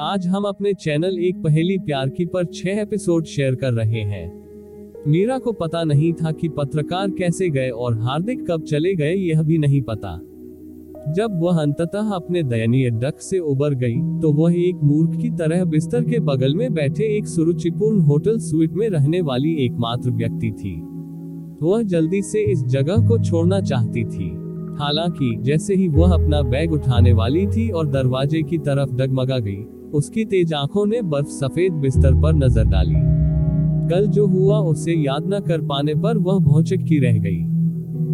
आज हम अपने चैनल एक पहेली प्यार की पर छह एपिसोड शेयर कर रहे हैं। मीरा को पता नहीं था कि पत्रकार कैसे गए और हार्दिक कब चले गए, यह भी नहीं पता। जब वह अंततः अपने दयनीय डक से उबर गई तो वह एक मूर्ख की तरह बिस्तर के बगल में बैठे एक सुरुचिपूर्ण होटल स्वीट में रहने वाली एकमात्र व्यक्ति थी। वह जल्दी से इस जगह को छोड़ना चाहती थी। हालाँकि, जैसे ही वह अपना बैग उठाने वाली थी और दरवाजे की तरफ़ डगमगा गई उसकी तेज आँखों ने बर्फ़ सफ़ेद बिस्तर पर नज़र डाली। कल जो हुआ उसे याद न कर पाने पर वह भौचक्की रह गई।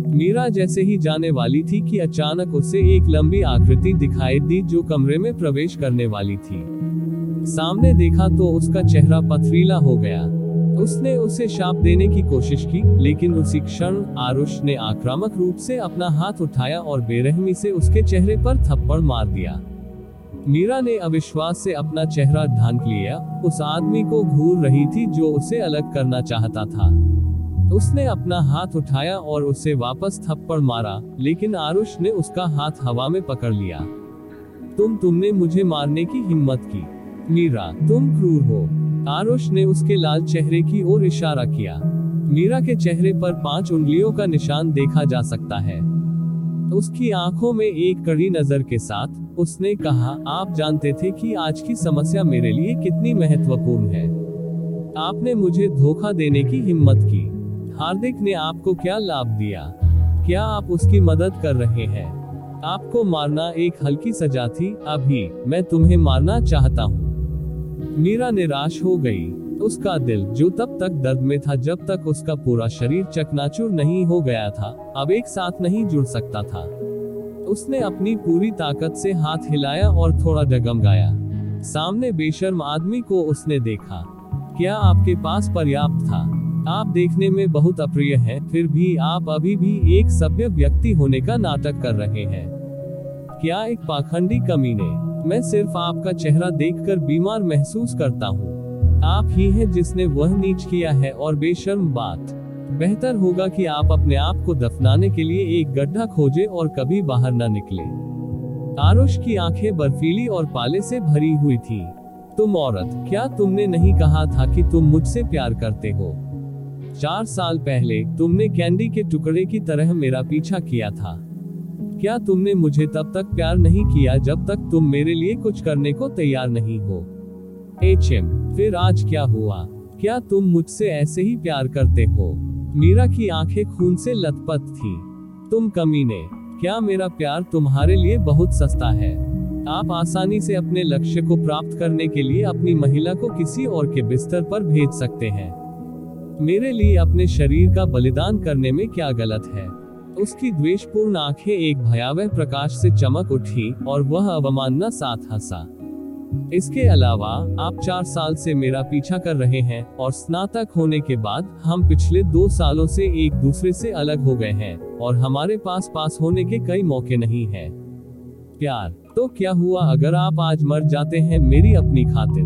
मीरा जैसे ही जाने वाली थी कि अचानक उसे एक लंबी आकृति दिखाई दी जो कमरे में प्रवेश करने वाली थी। सामने देखा तो उसका चेहरा पथरीला हो गया। उसने उसे शाप देने की कोशिश की, लेकिन उसी क्षण आरुष ने आक्रामक रूप से अपना हाथ उठाया और बेरहमी से उसके चेहरे पर थप्पड़ मार दिया। मीरा ने अविश्वास से अपना चेहरा ढांक लिया। उस आदमी को घूर रही थी जो उसे अलग करना चाहता था। उसने अपना हाथ उठाया और उसे वापस थप्पड़ मारा, लेकिन आरुष ने उसका हाथ हवा में पकड़ लिया। तुम तुमने मुझे मारने की हिम्मत की। मीरा, तुम क्रूर हो। आरुष ने उसके लाल चेहरे की ओर इशारा किया। मीरा के चेहरे पर पाँच उंगलियों का निशान देखा जा सकता है। उसकी आँखों में एक कड़ी नज़र के साथ उसने कहा, आप जानते थे कि आज की समस्या मेरे लिए कितनी महत्वपूर्ण है। आपने मुझे धोखा देने की हिम्मत की। हार्दिक ने आपको क्या लाभ दिया? क्या आप उसकी मदद कर रहे हैं? आपको मारना एक हल्की सजा थी। अभी मैं तुम्हें मारना चाहता हूँ। मीरा निराश हो गई। उसका दिल जो तब तक दर्द में था जब तक उसका पूरा शरीर चकनाचूर नहीं हो गया था, अब एक साथ नहीं जुड़ सकता था। उसने अपनी पूरी ताकत से हाथ हिलाया और थोड़ा डगमगाया सामने बेशर्म आदमी को उसने देखा। क्या आपके पास पर्याप्त था? आप देखने में बहुत अप्रिय हैं, फिर भी आप अभी भी एक सभ्य व्यक्ति होने का नाटक कर रहे हैं। क्या एक पाखंडी कमीने मैं सिर्फ़ आपका चेहरा देखकर बीमार महसूस करता हूँ। आप ही हैं जिसने वह नीच किया है और बेशर्म बात। बेहतर होगा कि आप अपने आप को दफनाने के लिए एक गड्ढा खोजे और कभी बाहर न निकले। आरुष की आँखें बर्फीली और पाले से भरी हुई थी। तुम औरत, क्या तुमने नहीं कहा था कि तुम मुझसे प्यार करते हो? चार साल पहले तुमने कैंडी के टुकड़े की तरह मेरा पीछा किया था। क्या तुमने मुझे तब तक प्यार नहीं किया जब तक तुम मेरे लिए कुछ करने को तैयार नहीं हो? एच एम फिर आज क्या हुआ? क्या तुम मुझसे ऐसे ही प्यार करते हो? मीरा की आँखें खून से लथपथ थी। तुम कमीने क्या मेरा प्यार तुम्हारे लिए बहुत सस्ता है? आप आसानी से अपने लक्ष्य को प्राप्त करने के लिए अपनी महिला को किसी और के बिस्तर पर भेज सकते हैं। मेरे लिए अपने शरीर का बलिदान करने में क्या गलत है? उसकी द्वेषपूर्ण आँखें एक भयावह प्रकाश से चमक उठी और वह अवमानना साथ हंसा। इसके अलावा, आप चार साल से मेरा पीछा कर रहे हैं और स्नातक होने के बाद, हम पिछले दो सालों से एक दूसरे से अलग हो गए हैं और हमारे पास पास होने के कई मौके नहीं हैं। प्यार तो क्या हुआ अगर आप आज मर जाते हैं मेरी अपनी खातिर?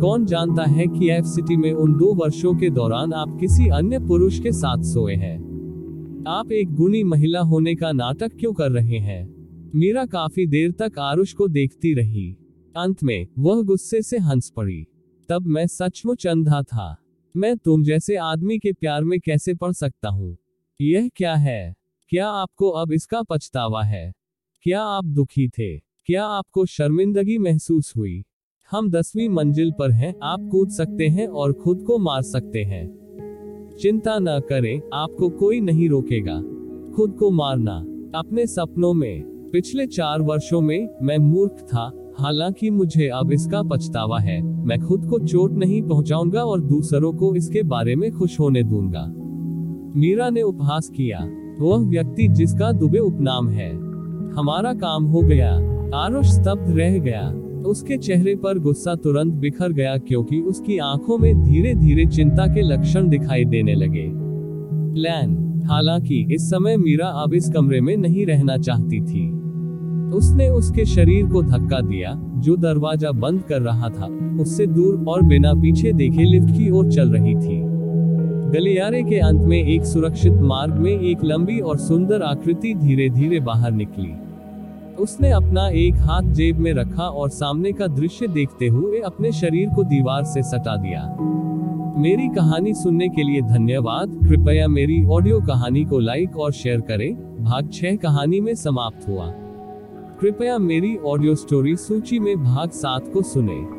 कौन जानता है कि एफ़ सिटी में उन दो वर्षों के दौरान आप किसी अन्य पुरुष के साथ सोए हैं? आप एक गुणी महिला होने का नाटक क्यों कर रहे हैं? मीरा काफ़ी देर तक आरुष को देखती रही। अंत में, वह गुस्से से हंस पड़ी। तब मैं सचमुच अंधा था। मैं तुम जैसे आदमी के प्यार में कैसे पड़ सकता हूँ? यह क्या है? क्या आपको अब इसका पछतावा है? क्या आप दुखी थे? क्या आपको शर्मिंदगी महसूस हुई? हम दसवीं मंजिल पर हैं, आप कूद सकते हैं और खुद को मार सकते हैं। चिंता न करें, आपको कोई नहीं रोकेगा। खुद को मारना। अपने सपनों में, पिछले चार वर्षों में, मैं मूर्ख था हालाँकि मुझे अब इसका पछतावा है। मैं खुद को चोट नहीं पहुंचाऊँगा और दूसरों को इसके बारे में खुश होने दूँगा। मीरा ने उपहास किया। वह व्यक्ति जिसका दुबे उपनाम है। हमारा काम हो गया। आरुष स्तब्ध रह गया। उसके चेहरे पर गुस्सा तुरंत बिखर गया क्योंकि उसकी आँखों में धीरे धीरे चिंता के लक्षण दिखाई देने लगे। लैन हालाँकि इस समय मीरा अब इस कमरे में नहीं रहना चाहती थी। उसने उसके शरीर को धक्का दिया, जो दरवाज़ा बंद कर रहा था। उससे दूर और बिना पीछे देखे लिफ्ट की ओर चल रही थी। गलियारे के अंत में एक सुरक्षित मार्ग में एक लंबी और सुंदर आकृति धीरे धीरे बाहर निकली। उसने अपना एक हाथ जेब में रखा और सामने का दृश्य देखते हुए अपने शरीर को दीवार से सटा दिया। मेरी कहानी सुनने के लिए धन्यवाद। कृपया मेरी ऑडियो कहानी को लाइक और शेयर करें। भाग छह कहानी में समाप्त हुआ। कृपया मेरी ऑडियो स्टोरी सूची में भाग सात को सुने।